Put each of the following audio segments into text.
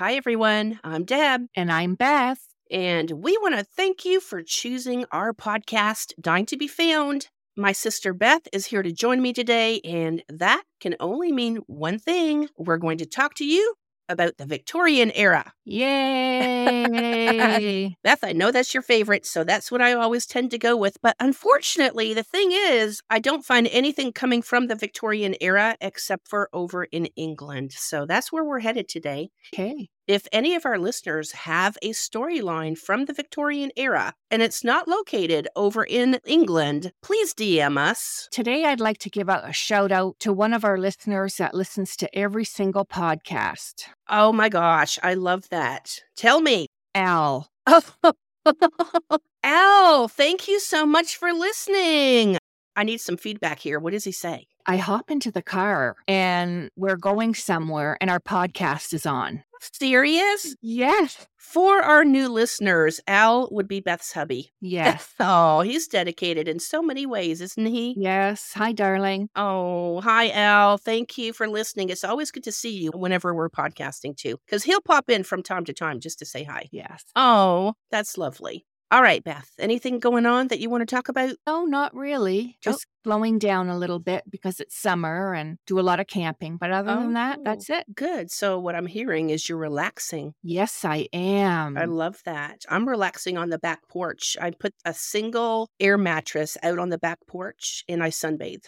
Hi, everyone. I'm Deb. And I'm Beth. And we want to thank you for choosing our podcast, Dying to Be Found. My sister Beth is here to join me today, and that can only mean one thing. We're going to talk to you about the Victorian era. Yay! Beth, I know that's your favorite, so that's what I always tend to go with. But unfortunately, the thing is, I don't find anything coming from the Victorian era except for over in England. So that's where we're headed today. Okay. If any of our listeners have a storyline from the Victorian era and it's not located over in England, please DM us. Today, I'd like to give out a shout out to one of our listeners that listens to every single podcast. Oh my gosh, I love that. Tell me. Al. Al, thank you so much for listening. I need some feedback here. What does he say? I hop into the car and we're going somewhere and our podcast is on. Serious? Yes. For our new listeners, Al would be Beth's hubby. Yes. oh, he's dedicated in so many ways, isn't he? Yes. Hi, darling. Oh, hi, Al. Thank you for listening. It's always good to see you whenever we're podcasting, too, because he'll pop in from time to time just to say hi. Yes. Oh, that's lovely. All right, Beth, anything going on that you want to talk about? No, not really. Oh, Just slowing down a little bit because it's summer and do a lot of camping. But other than that, Oh, that's it. Good. So, what I'm hearing is you're relaxing. Yes, I am. I love that. I'm relaxing on the back porch. I put a single air mattress out on the back porch and I sunbathe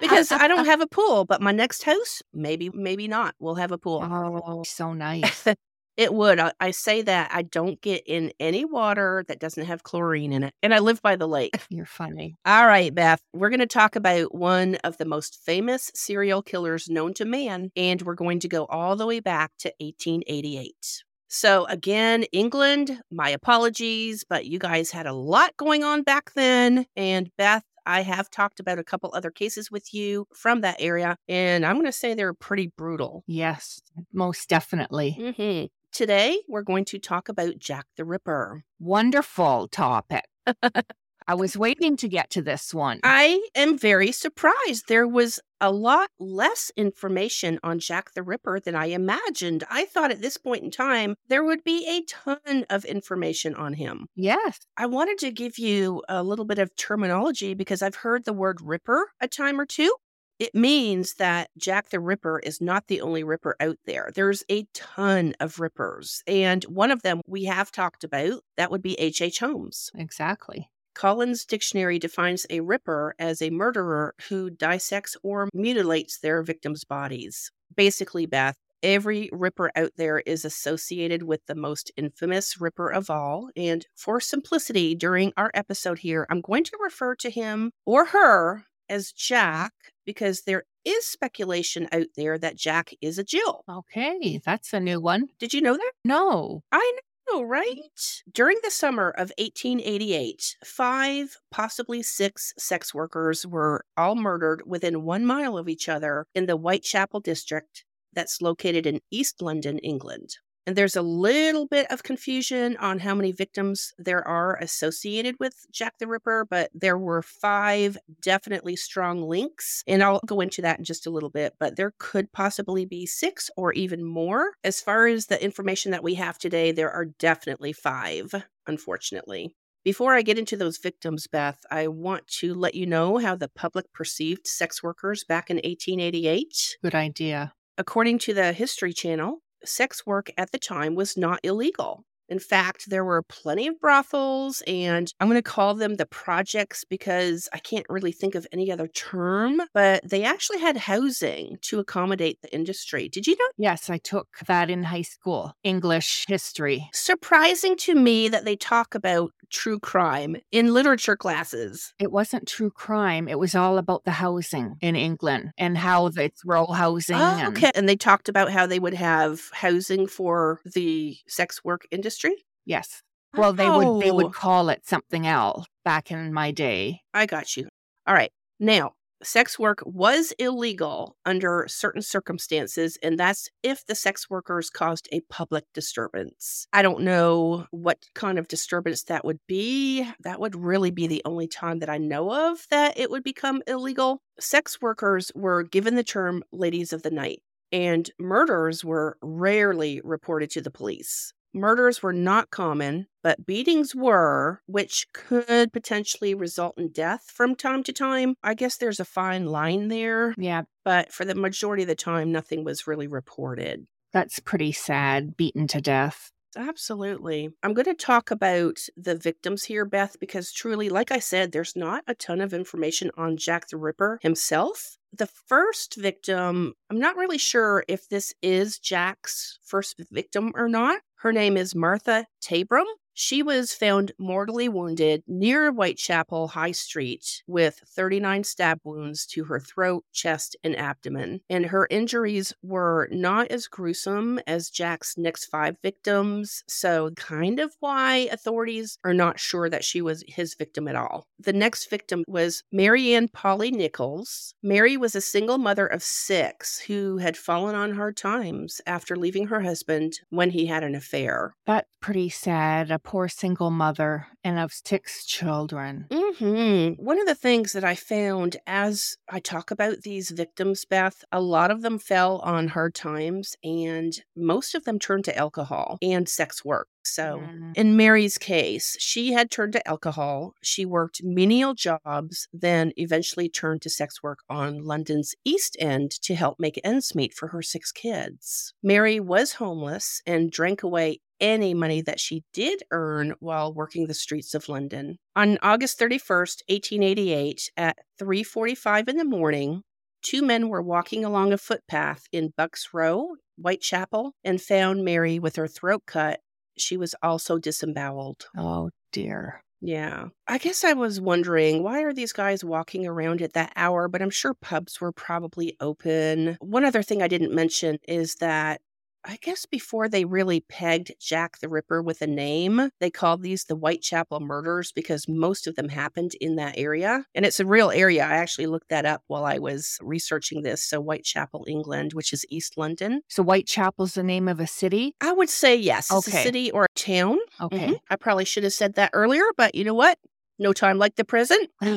because I don't have a pool, but my next house, maybe, maybe not, will have a pool. Oh, so nice. It would. I, I say that I don't get in any water that doesn't have chlorine in it. And I live by the lake. You're funny. All right, Beth, we're going to talk about one of the most famous serial killers known to man. And we're going to go all the way back to 1888. So, again, England, my apologies, but you guys had a lot going on back then. And Beth, I have talked about a couple other cases with you from that area, and I'm going to say they're pretty brutal. Yes, most definitely. hmm Today, we're going to talk about Jack the Ripper. Wonderful topic. I was waiting to get to this one. I am very surprised. There was a lot less information on Jack the Ripper than I imagined. I thought at this point in time there would be a ton of information on him. yes. I wanted to give you a little bit of terminology because I've heard the word Ripper a time or two. It means that Jack the Ripper is not the only Ripper out there. There's a ton of Rippers. And one of them we have talked about, that would be H.H. H. Holmes. Exactly. Collins Dictionary defines a ripper as a murderer who dissects or mutilates their victims' bodies. Basically, Beth, every ripper out there is associated with the most infamous ripper of all. And for simplicity, during our episode here, I'm going to refer to him or her as Jack because there is speculation out there that Jack is a Jill. Okay, that's a new one. Did you know that? No. I know, right? During the summer of 1888, five, possibly six sex workers were all murdered within one mile of each other in the Whitechapel district that's located in East London, England. And there's a little bit of confusion on how many victims there are associated with Jack the Ripper, but there were five definitely strong links. And I'll go into that in just a little bit, but there could possibly be six or even more. As far as the information that we have today, there are definitely five, unfortunately. Before I get into those victims, Beth, I want to let you know how the public perceived sex workers back in 1888. Good idea. According to the History Channel, sex work at the time was not illegal. In fact, there were plenty of brothels, and I'm going to call them the projects because I can't really think of any other term, but they actually had housing to accommodate the industry. Did you know? Yes, I took that in high school, English history. Surprising to me that they talk about true crime in literature classes. It wasn't true crime. It was all about the housing in England and how it's row housing. Oh, and- okay. And they talked about how they would have housing for the sex work industry. Yes. Well, they would they Oh. would call it something else back in my day. I got you. All right. Now, sex work was illegal under certain circumstances, and that's if the sex workers caused a public disturbance. I don't know what kind of disturbance that would be. That would really be the only time that I know of that it would become illegal. Sex workers were given the term ladies of the night, and murders were rarely reported to the police. Murders were not common, but beatings were, which could potentially result in death from time to time. I guess there's a fine line there, Yeah, but for the majority of the time, nothing was really reported. that's pretty sad. Beaten to death. Absolutely. I'm going to talk about the victims here, Beth, because truly, like I said, there's not a ton of information on Jack the Ripper himself. The first victim, I'm not really sure if this is Jack's first victim or not. Her name is Martha Tabram. She was found mortally wounded near Whitechapel High Street with 39 stab wounds to her throat, chest, and abdomen. And her injuries were not as gruesome as Jack's next five victims, so kind of why authorities are not sure that she was his victim at all. The next victim was Mary Ann Polly Nichols. Mary was a single mother of six who had fallen on hard times after leaving her husband when he had an affair. That's pretty sad. Poor single mother and of six children. hmm One of the things that I found as I talk about these victims, Beth, a lot of them fell on hard times and most of them turned to alcohol and sex work. So, Mm. in Mary's case, she had turned to alcohol. She worked menial jobs, then eventually turned to sex work on London's East End to help make ends meet for her six kids. Mary was homeless and drank away any money that she did earn while working the streets of London. On August 31st, 1888, at 3:45 in the morning, two men were walking along a footpath in Bucks Row, Whitechapel, and found Mary with her throat cut. She was also disemboweled. Oh dear. Yeah. I guess I was wondering why are these guys walking around at that hour, but I'm sure pubs were probably open. One other thing I didn't mention is that I guess before they really pegged Jack the Ripper with a name, they called these the Whitechapel murders because most of them happened in that area. And it's a real area. I actually looked that up while I was researching this. So, Whitechapel, England, which is East London. So Whitechapel's the name of a city? I would say yes. It's a city or a town. Okay. Mhm. I probably should have said that earlier, but you know what? No time like the present. All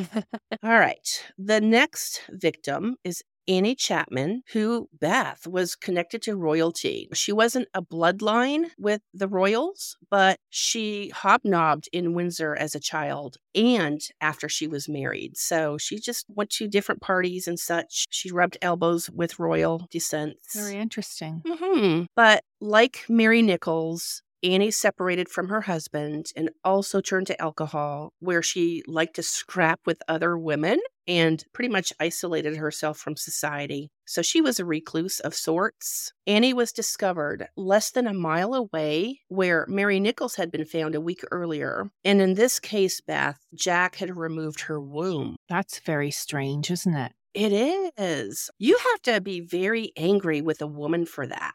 right. The next victim is Annie Chapman, who Beth was connected to royalty. She wasn't a bloodline with the royals, but she hobnobbed in Windsor as a child and after she was married. So she just went to different parties and such. She rubbed elbows with royal descents. Very interesting. hmm But like Mary Nichols, Annie separated from her husband and also turned to alcohol, where she liked to scrap with other women and pretty much isolated herself from society. So she was a recluse of sorts. Annie was discovered less than a mile away where Mary Nichols had been found a week earlier. And in this case, Beth, Jack had removed her womb. That's very strange, isn't it? It is. You have to be very angry with a woman for that.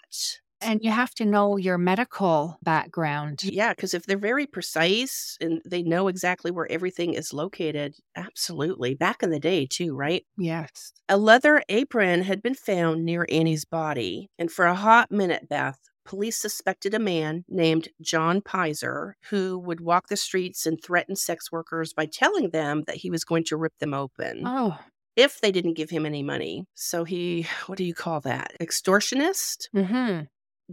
And you have to know your medical background. Yeah, because if they're very precise and they know exactly where everything is located, absolutely. Back in the day, too, right? Yes. A leather apron had been found near Annie's body. And for a hot minute, Beth, police suspected a man named John Pizer who would walk the streets and threaten sex workers by telling them that he was going to rip them open Oh. if they didn't give him any money. So he, what do you call that? Extortionist? Mm-hmm.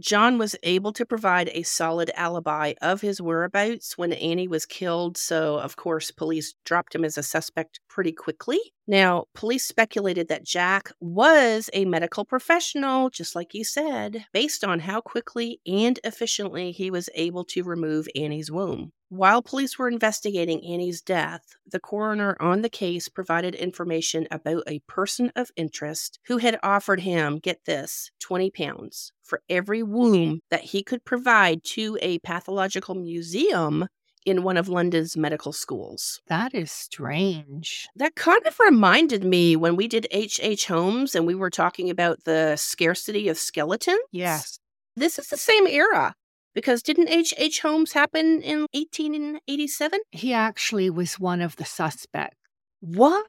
John was able to provide a solid alibi of his whereabouts when Annie was killed, so of course, police dropped him as a suspect pretty quickly. Now, police speculated that Jack was a medical professional, just like you said, based on how quickly and efficiently he was able to remove Annie's womb. While police were investigating Annie's death, the coroner on the case provided information about a person of interest who had offered him, get this, 20 pounds for every womb that he could provide to a pathological museum in one of London's medical schools. That is strange. That kind of reminded me when we did H.H. H. Holmes and we were talking about the scarcity of skeletons. Yes. This is the same era because didn't H.H. H. Holmes happen in 1887? He actually was one of the suspects. What?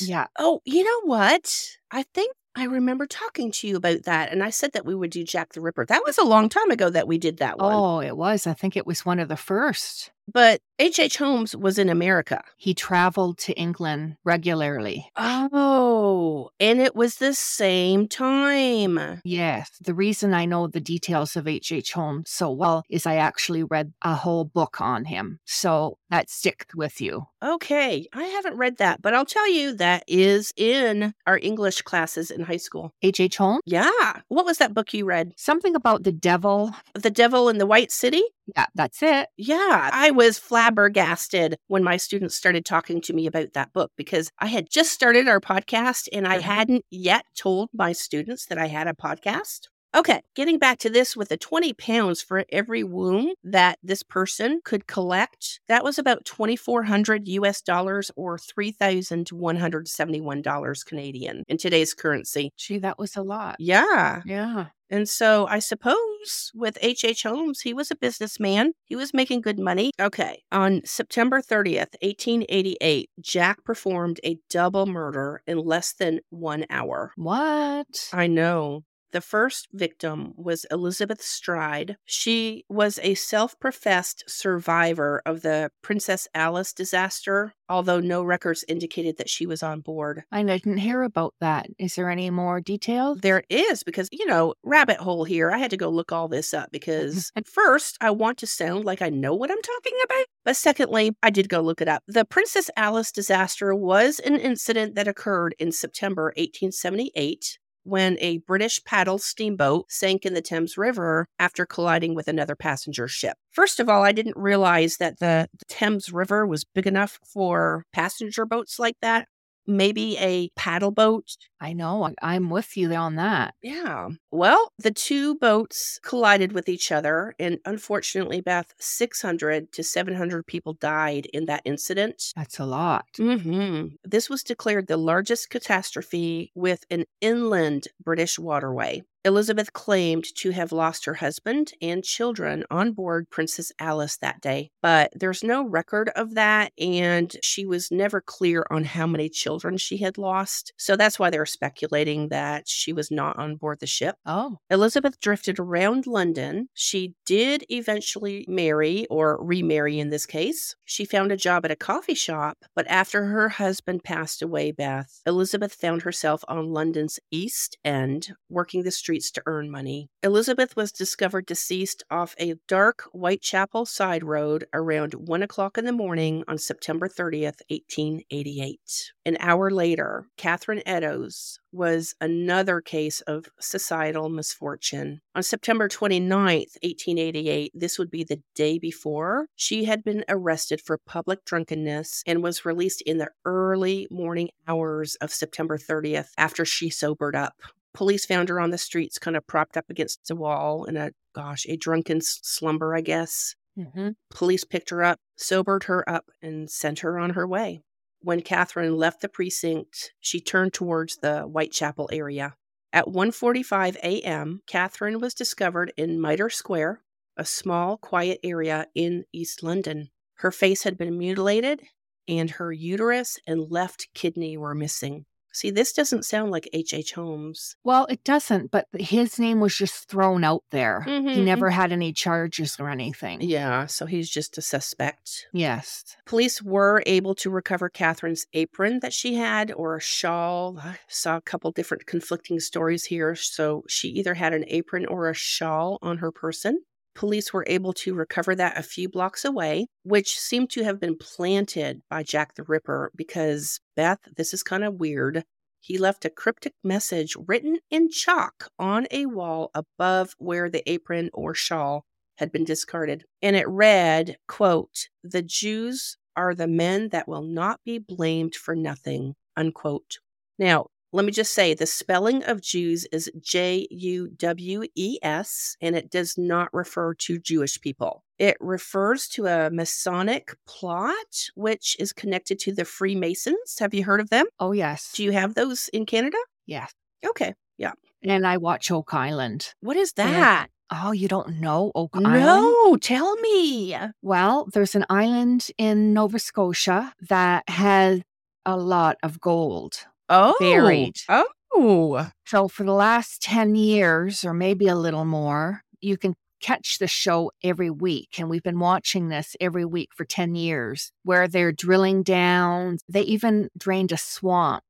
Yeah. Oh, you know what? I think I remember talking to you about that, and I said that we would do Jack the Ripper. That was a long time ago that we did that one. Oh, it was. I think it was one of the first. But H.H. H. Holmes was in America. He traveled to England regularly. Oh, and it was the same time. Yes. The reason I know the details of H.H. H. Holmes so well is I actually read a whole book on him. So that sticks with you. Okay, I haven't read that, but I'll tell you that is in our English classes in high school. H.H. H. Holmes? Yeah. What was that book you read? Something about the devil. The Devil in the White City? Yeah, that's it. Yeah, I was flabbergasted when my students started talking to me about that book because I had just started our podcast and I Mhm. hadn't yet told my students that I had a podcast. Okay, getting back to this with the 20 pounds for every wound that this person could collect, that was about 2400 US dollars or $3,171 Canadian in today's currency. Gee, that was a lot. Yeah. Yeah. And so I suppose with H.H. H. Holmes, he was a businessman. He was making good money. Okay. On September 30th, 1888, Jack performed a double murder in less than one hour. What? I know. The first victim was Elizabeth Stride. She was a self professed survivor of the Princess Alice disaster, although no records indicated that she was on board. I didn't hear about that. Is there any more detail? There is because, you know, rabbit hole here. I had to go look all this up because at first I want to sound like I know what I'm talking about. But secondly, I did go look it up. The Princess Alice disaster was an incident that occurred in September 1878 when a British paddle steamboat sank in the Thames River after colliding with another passenger ship. First of all, I didn't realize that the, Thames River was big enough for passenger boats like that. Maybe a paddle boat I know. I'm with you on that. yeah. Well, the two boats collided with each other, and unfortunately, Beth, 600 to 700 people died in that incident. That's a lot. hmm This was declared the largest catastrophe with an inland British waterway. Elizabeth claimed to have lost her husband and children on board Princess Alice that day, but there's no record of that, and she was never clear on how many children she had lost. So that's why they're speculating that she was not on board the ship. Oh, Elizabeth drifted around London. She did eventually marry, or remarry in this case. She found a job at a coffee shop, but after her husband passed away, Beth, Elizabeth found herself on London's East End, working the streets to earn money. Elizabeth was discovered deceased off a dark Whitechapel side road around 1 o'clock in the morning on September 30th, 1888. An hour later, Catherine Eddowes was another case of societal misfortune. On September 29th, 1888, this would be the day before, she had been arrested for public drunkenness and was released in the early morning hours of September 30th after she sobered up. Police found her on the streets, kind of propped up against a wall in a, gosh, a drunken slumber, I guess. hmm Police picked her up, sobered her up, and sent her on her way. When Catherine left the precinct, she turned towards the Whitechapel area. At 1:45 a.m., Catherine was discovered in Mitre Square, a small, quiet area in East London. Her face had been mutilated, and her uterus and left kidney were missing. See, this doesn't sound like H.H. H. Holmes. Well, it doesn't, but his name was just thrown out there. He Mhm. never had any charges or anything. Yeah, so he's just a suspect. Yes. Police were able to recover Catherine's apron that she had or a shawl. I saw a couple different conflicting stories here. So she either had an apron or a shawl on her person. Police were able to recover that a few blocks away, which seemed to have been planted by Jack the Ripper because, Beth, this is kind of weird. He left a cryptic message written in chalk on a wall above where the apron or shawl had been discarded. And it read, quote, The Jews are the men that will not be blamed for nothing, unquote. Now, let me just say the spelling of Jews is J U W E S, and it does not refer to Jewish people. It refers to a Masonic plot, which is connected to the Freemasons. Have you heard of them? Oh, yes. Do you have those in Canada? Yes. Okay. Yeah. And I watch Oak Island. What is that? Oh, you don't know Oak Island? No, tell me. Well, there's an island in Nova Scotia that has a lot of gold. Oh, Buried. Oh, So for the last 10 years, or maybe a little more, you can catch the show every week. And we've been watching this every week for 10 years, where they're drilling down. They even drained a swamp.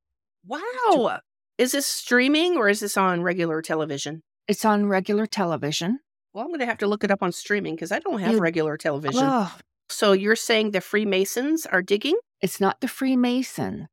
wow. Is this streaming or is this on regular television? It's on regular television. Well, I'm going to have to look it up on streaming because I don't have You- regular television. Oh, So you're saying the Freemasons are digging? it's not the Freemason.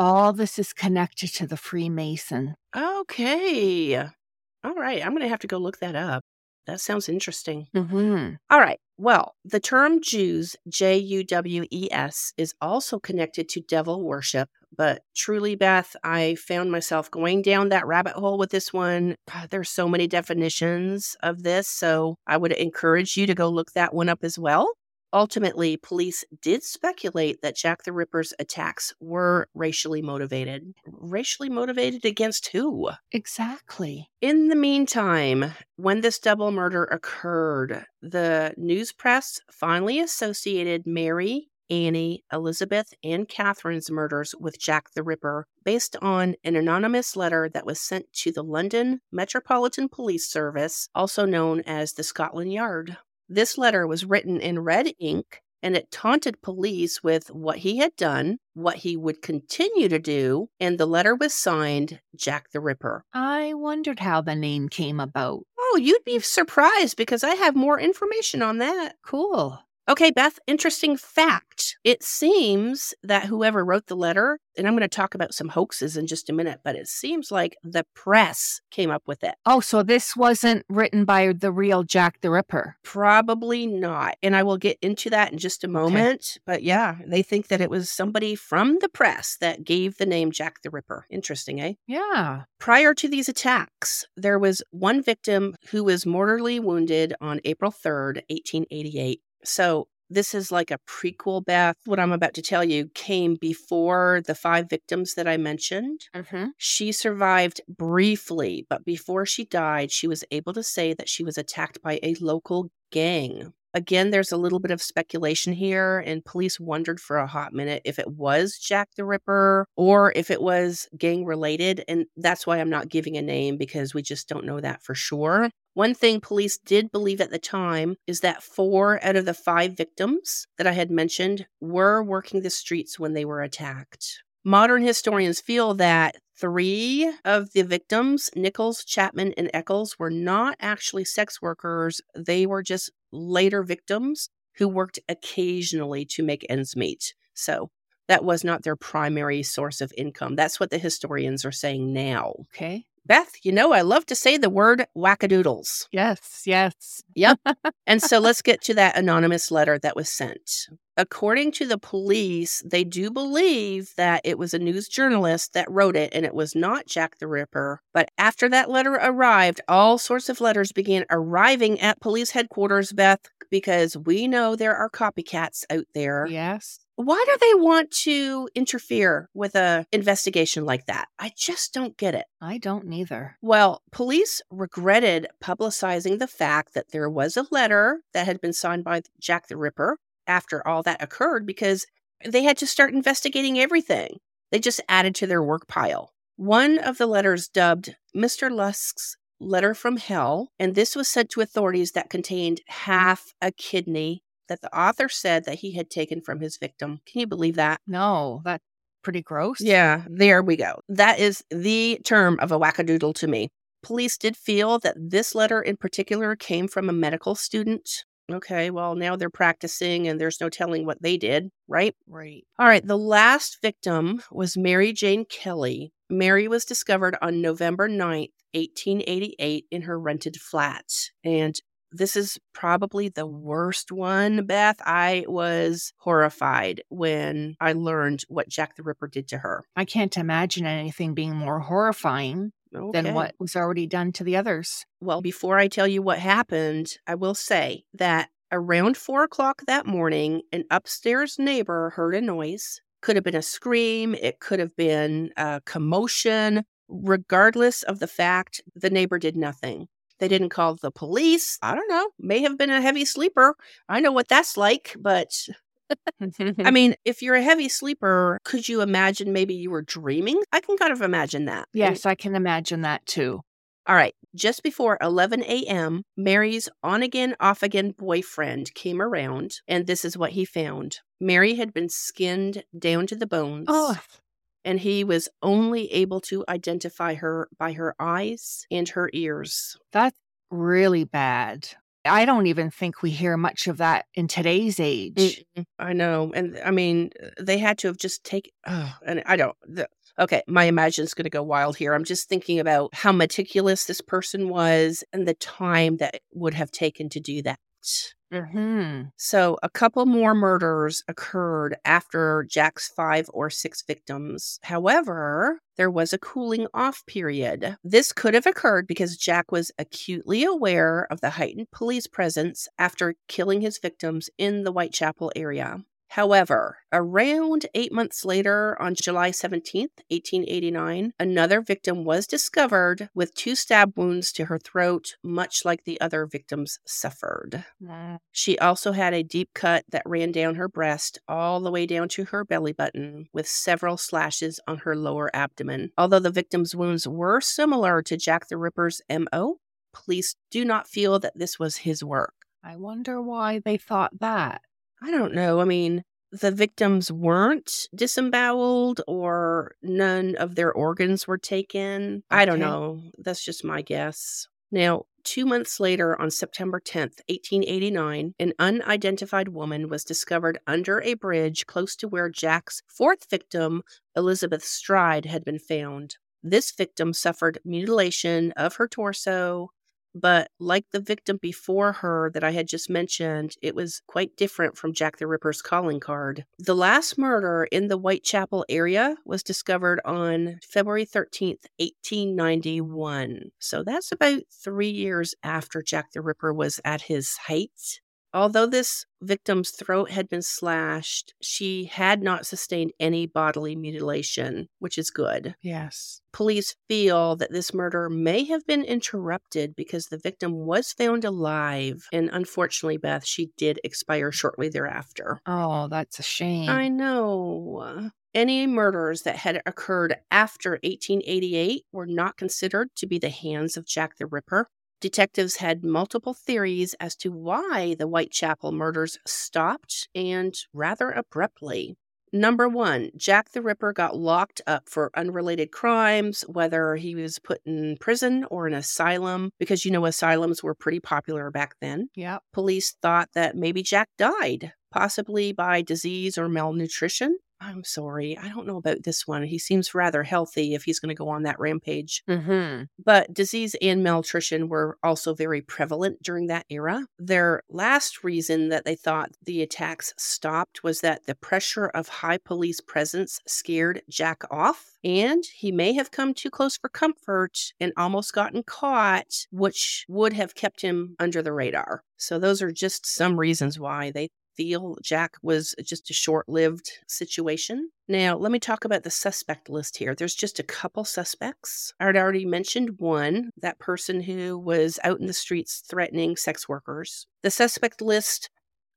All this is connected to the Freemason. Okay. All right. I'm going to have to go look that up. That sounds interesting. Mm-hmm. All right. Well, the term Jews, J U W E S, is also connected to devil worship. But truly, Beth, I found myself going down that rabbit hole with this one. God, There's so many definitions of this. So I would encourage you to go look that one up as well. Ultimately, police did speculate that Jack the Ripper's attacks were racially motivated. Racially motivated against who? Exactly. In the meantime, when this double murder occurred, the news press finally associated Mary, Annie, Elizabeth, and Catherine's murders with Jack the Ripper based on an anonymous letter that was sent to the London Metropolitan Police Service, also known as the Scotland Yard. This letter was written in red ink and it taunted police with what he had done, what he would continue to do, and the letter was signed Jack the Ripper. I wondered how the name came about. Oh, you'd be surprised because I have more information on that. Cool. Okay, Beth, interesting fact. It seems that whoever wrote the letter, and I'm going to talk about some hoaxes in just a minute, but it seems like the press came up with it. Oh, so this wasn't written by the real Jack the Ripper. Probably not. And I will get into that in just a moment. But yeah, they think that it was somebody from the press that gave the name Jack the Ripper. Interesting, eh? Yeah. Prior to these attacks, there was one victim who was mortally wounded on April 3rd, 1888. So this is like a prequel, Beth. What I'm about to tell you came before the five victims that I mentioned. Mm-hmm. She survived briefly, but before she died, she was able to say that she was attacked by a local gang. Again, there's a little bit of speculation here, and police wondered for a hot minute if it was Jack the Ripper or if it was gang related. And that's why I'm not giving a name because we just don't know that for sure. One thing police did believe at the time is that four out of the five victims that I had mentioned were working the streets when they were attacked. Modern historians feel that three of the victims, Nichols, Chapman, and Eccles, were not actually sex workers. They were just later victims who worked occasionally to make ends meet. So that was not their primary source of income. That's what the historians are saying now. Okay. Beth, you know, I love to say the word wackadoodles. Yes, yes. Yep. and so let's get to that anonymous letter that was sent. According to the police, they do believe that it was a news journalist that wrote it and it was not Jack the Ripper. But after that letter arrived, all sorts of letters began arriving at police headquarters, Beth, because we know there are copycats out there. Yes. Why do they want to interfere with a investigation like that? I just don't get it. I don't neither. Well, police regretted publicizing the fact that there was a letter that had been signed by Jack the Ripper after all that occurred because they had to start investigating everything. They just added to their work pile. One of the letters dubbed Mr. Lusk's letter from hell, and this was sent to authorities that contained half a kidney that the author said that he had taken from his victim. Can you believe that? No, that's pretty gross. Yeah, there we go. That is the term of a wackadoodle to me. Police did feel that this letter in particular came from a medical student. Okay, well, now they're practicing and there's no telling what they did, right? Right. All right, the last victim was Mary Jane Kelly. Mary was discovered on November 9th, 1888, in her rented flat. And this is probably the worst one, Beth. I was horrified when I learned what Jack the Ripper did to her. I can't imagine anything being more horrifying Okay. than what was already done to the others. Well, before I tell you what happened, I will say that around four o'clock that morning, an upstairs neighbor heard a noise. Could have been a scream, it could have been a commotion. Regardless of the fact, the neighbor did nothing. They didn't call the police. I don't know. May have been a heavy sleeper. I know what that's like, but I mean, if you're a heavy sleeper, could you imagine maybe you were dreaming? I can kind of imagine that. Yes, I can imagine that too. all right. Just before 11 a.m., Mary's on again, off again boyfriend came around, and this is what he found. Mary had been skinned down to the bones, Oh, and he was only able to identify her by her eyes and her ears. that's really bad. I don't even think we hear much of that in today's age. I know. And I mean, uh, they had to have just taken, oh, and I don't. The, okay, my imagination's going to go wild here. I'm just thinking about how meticulous this person was and the time that would have taken to do that. Hmm So, a couple more murders occurred after Jack's five or six victims. However, there was a cooling off period. This could have occurred because Jack was acutely aware of the heightened police presence after killing his victims in the Whitechapel area. However, around eight months later, on July 17, 1889, another victim was discovered with two stab wounds to her throat, much like the other victims suffered. She also had a deep cut that ran down her breast all the way down to her belly button, with several slashes on her lower abdomen. Although the victim's wounds were similar to Jack the Ripper's MO, police do not feel that this was his work. I wonder why they thought that. I don't know. I mean, the victims weren't disemboweled or none of their organs were taken. I don't know. That's just my guess. Now, two months later, on September 10th, 1889, an unidentified woman was discovered under a bridge close to where Jack's fourth victim, Elizabeth Stride, had been found. This victim suffered mutilation of her torso, but like the victim before her that I had just mentioned, it was quite different from Jack the Ripper's calling card. The last murder in the Whitechapel area was discovered on February 13th, 1891. So that's about three years after Jack the Ripper was at his height. Although this victim's throat had been slashed, she had not sustained any bodily mutilation, which is good. Yes. Police feel that this murder may have been interrupted because the victim was found alive. And unfortunately, Beth, she did expire shortly thereafter. Oh, that's a shame. I know. Any murders that had occurred after 1888 were not considered to be the hands of Jack the Ripper. Detectives had multiple theories as to why the Whitechapel murders stopped and rather abruptly. Number one, Jack the Ripper got locked up for unrelated crimes, whether he was put in prison or an asylum, because you know asylums were pretty popular back then. Yep. Police thought that maybe Jack died, possibly by disease or malnutrition. I'm sorry, I don't know about this one. He seems rather healthy if he's going to go on that rampage. Mm-hmm. But disease and malnutrition were also very prevalent during that era. Their last reason that they thought the attacks stopped was that the pressure of high police presence scared Jack off, and he may have come too close for comfort and almost gotten caught, which would have kept him under the radar. So, those are just some reasons why they feel Jack was just a short lived situation. Now, let me talk about the suspect list here. There's just a couple suspects. I had already mentioned one, that person who was out in the streets threatening sex workers. The suspect list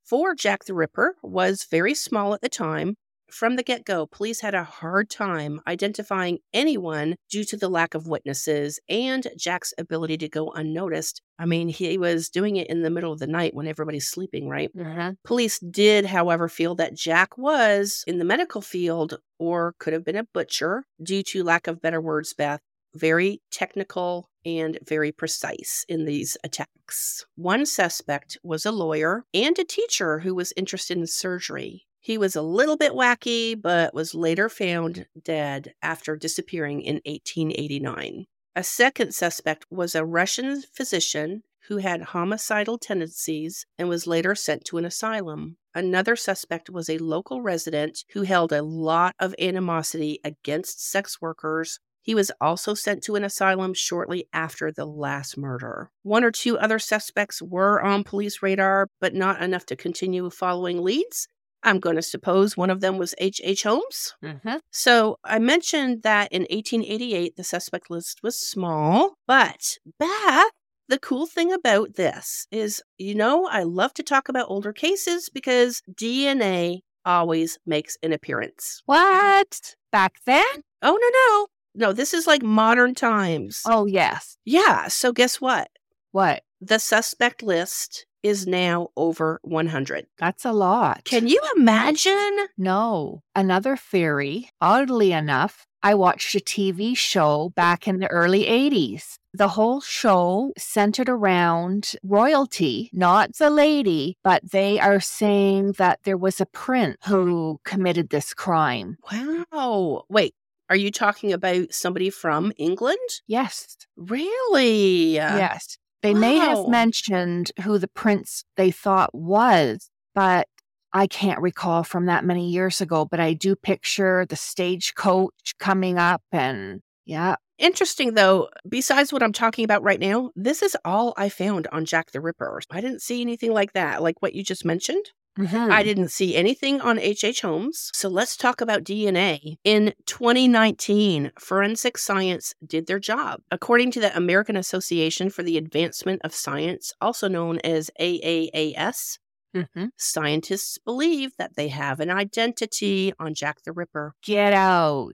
for Jack the Ripper was very small at the time. From the get go, police had a hard time identifying anyone due to the lack of witnesses and Jack's ability to go unnoticed. I mean, he was doing it in the middle of the night when everybody's sleeping, right? Mm-hmm. Police did, however, feel that Jack was in the medical field or could have been a butcher due to lack of better words, Beth. Very technical and very precise in these attacks. One suspect was a lawyer and a teacher who was interested in surgery. He was a little bit wacky, but was later found dead after disappearing in 1889. A second suspect was a Russian physician who had homicidal tendencies and was later sent to an asylum. Another suspect was a local resident who held a lot of animosity against sex workers. He was also sent to an asylum shortly after the last murder. One or two other suspects were on police radar, but not enough to continue following leads. I'm going to suppose one of them was H.H. H. Holmes. Mm-hmm. So I mentioned that in 1888, the suspect list was small, but Beth, the cool thing about this is, you know, I love to talk about older cases because DNA always makes an appearance. What? Back then? Oh, no, no. No, this is like modern times. Oh, yes. Yeah. So guess what? What? The suspect list is now over 100. That's a lot. Can you imagine? No. Another theory, oddly enough, I watched a TV show back in the early 80s. The whole show centered around royalty, not the lady, but they are saying that there was a prince who committed this crime. Wow. Wait, are you talking about somebody from England? Yes. Really? Yes. They may have mentioned who the prince they thought was, but I can't recall from that many years ago. But I do picture the stagecoach coming up and yeah. Interesting, though, besides what I'm talking about right now, this is all I found on Jack the Ripper. I didn't see anything like that, like what you just mentioned. Mhm. I didn't see anything on H.H. H. Holmes. So let's talk about DNA. In 2019, forensic science did their job. According to the American Association for the Advancement of Science, also known as AAAS, Mhm. scientists believe that they have an identity on Jack the Ripper. Get out.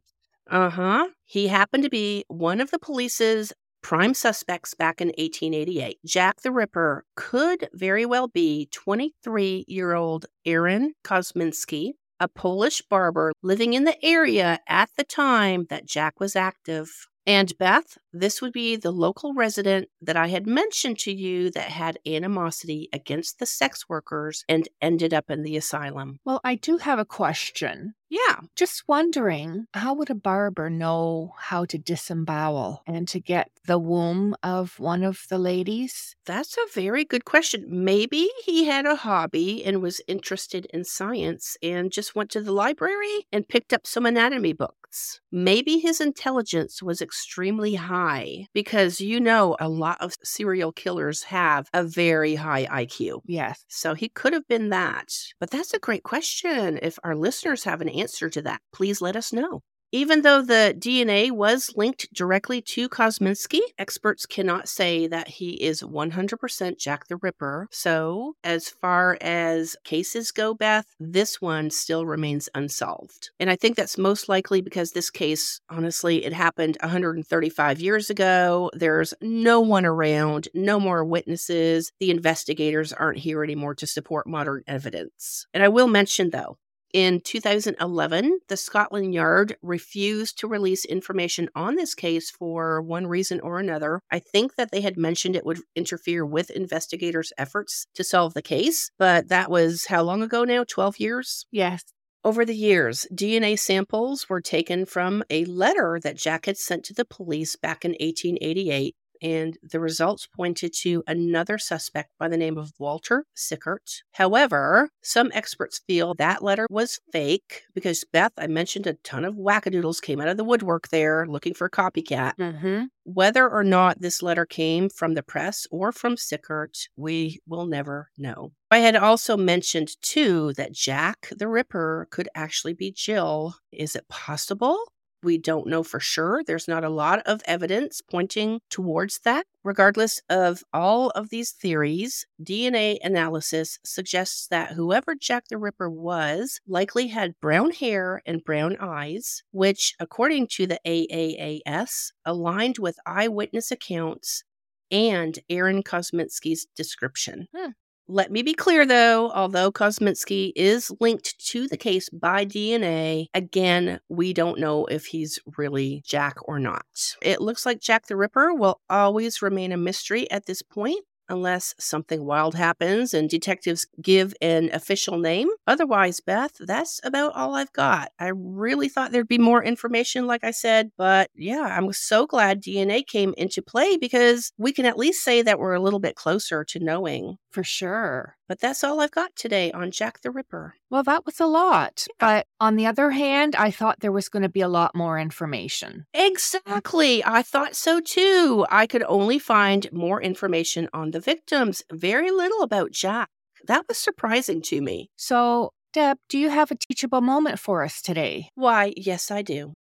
Uh huh. He happened to be one of the police's prime suspects back in 1888. Jack the Ripper could very well be 23 year old Aaron Kosminski, a Polish barber living in the area at the time that Jack was active. And Beth, this would be the local resident that I had mentioned to you that had animosity against the sex workers and ended up in the asylum. Well, I do have a question. Yeah. Just wondering, how would a barber know how to disembowel and to get the womb of one of the ladies? That's a very good question. Maybe he had a hobby and was interested in science and just went to the library and picked up some anatomy books. Maybe his intelligence was extremely high because you know a lot of serial killers have a very high IQ. Yes. So he could have been that. But that's a great question. If our listeners have an answer to that, please let us know. Even though the DNA was linked directly to Kosminski, experts cannot say that he is 100% Jack the Ripper. So, as far as cases go, Beth, this one still remains unsolved. And I think that's most likely because this case, honestly, it happened 135 years ago. There's no one around, no more witnesses. The investigators aren't here anymore to support modern evidence. And I will mention, though, in 2011, the Scotland Yard refused to release information on this case for one reason or another. I think that they had mentioned it would interfere with investigators' efforts to solve the case, but that was how long ago now? 12 years? Yes. Over the years, DNA samples were taken from a letter that Jack had sent to the police back in 1888 and the results pointed to another suspect by the name of Walter Sickert. However, some experts feel that letter was fake because Beth, I mentioned a ton of wackadoodles came out of the woodwork there looking for a copycat. Mm-hmm. Whether or not this letter came from the press or from Sickert, we will never know. I had also mentioned too that Jack the Ripper could actually be Jill. Is it possible? We don't know for sure. There's not a lot of evidence pointing towards that. Regardless of all of these theories, DNA analysis suggests that whoever Jack the Ripper was likely had brown hair and brown eyes, which, according to the AAAS, aligned with eyewitness accounts and Aaron Kosminski's description. Hmm. Let me be clear though, although Kosminski is linked to the case by DNA, again, we don't know if he's really Jack or not. It looks like Jack the Ripper will always remain a mystery at this point. unless something wild happens and detectives give an official name. Otherwise, Beth, that's about all I've got. I really thought there'd be more information, like I said, but yeah, I'm so glad DNA came into play because we can at least say that we're a little bit closer to knowing. For sure. But that's all I've got today on Jack the Ripper. Well, that was a lot. But on the other hand, I thought there was going to be a lot more information. Exactly. I thought so too. I could only find more information on the victims, very little about Jack. That was surprising to me. So, Deb, do you have a teachable moment for us today? Why, yes, I do.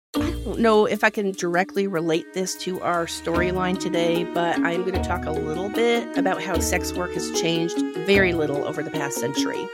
Know if I can directly relate this to our storyline today, but I'm going to talk a little bit about how sex work has changed very little over the past century.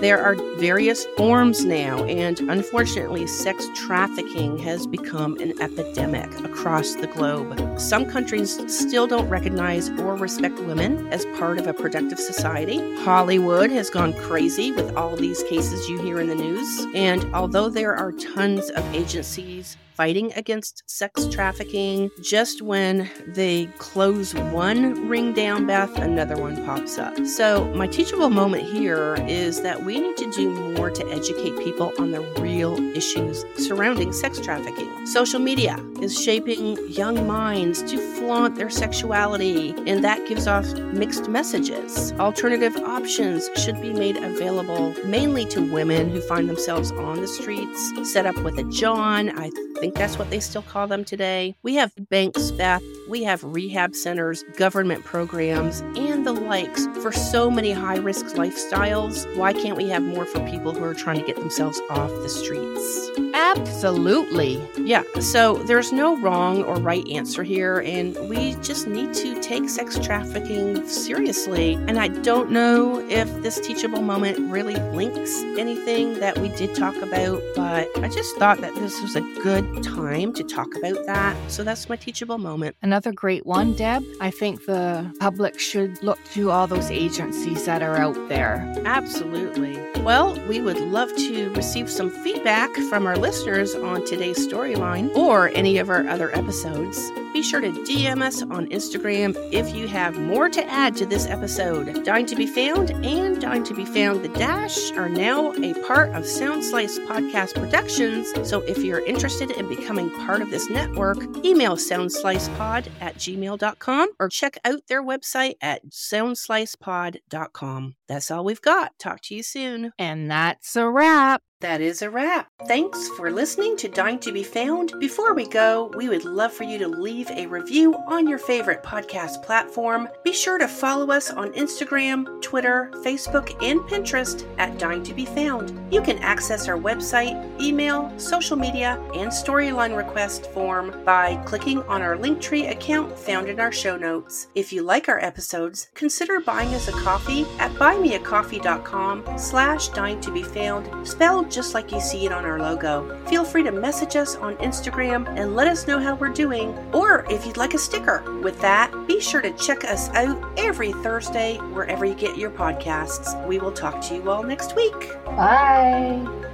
There are various forms now, and unfortunately, sex trafficking has become an epidemic across the globe. Some countries still don't recognize or respect women as part of a productive society. Hollywood has gone crazy with all these cases you hear in the news, and although there are tons of agencies fighting against sex trafficking. Just when they close one ring down, Beth, another one pops up. So, my teachable moment here is that we need to do more to educate people on the real issues surrounding sex trafficking. Social media is shaping young minds to flaunt their sexuality, and that gives off mixed messages. Alternative options should be made available mainly to women who find themselves on the streets, set up with a John. I think that's what they still call them today. We have banks, Beth, we have rehab centers, government programs, and the likes for so many high risk lifestyles. Why can't we have more for people who are trying to get themselves off the streets? Absolutely. Yeah, so there's no wrong or right answer here, and we just need to take sex trafficking seriously. And I don't know if this teachable moment really links anything that we did talk about, but I just thought that this was a good time to talk about that. So that's my teachable moment. Another great one, Deb. I think the public should look to all those agencies that are out there. Absolutely. Well, we would love to receive some feedback from our listeners on today's storyline or any of our other episodes. Be sure to DM us on Instagram if you have more to add to this episode. Dying to be Found and Dying to be Found The Dash are now a part of Sound Slice Podcast Productions. So if you're interested in becoming part of this network, email soundslicepod at gmail.com or check out their website at soundslicepod.com. That's all we've got. Talk to you soon. And that's a wrap. That is a wrap. Thanks for listening to Dying to Be Found. Before we go, we would love for you to leave a review on your favorite podcast platform. Be sure to follow us on Instagram, Twitter, Facebook, and Pinterest at Dying to Be Found. You can access our website, email, social media, and storyline request form by clicking on our Linktree account found in our show notes. If you like our episodes, consider buying us a coffee at buymeacoffee.com slash dying to be found, spelled just like you see it on our logo. Feel free to message us on Instagram and let us know how we're doing, or if you'd like a sticker. With that, be sure to check us out every Thursday wherever you get your podcasts. We will talk to you all next week. Bye.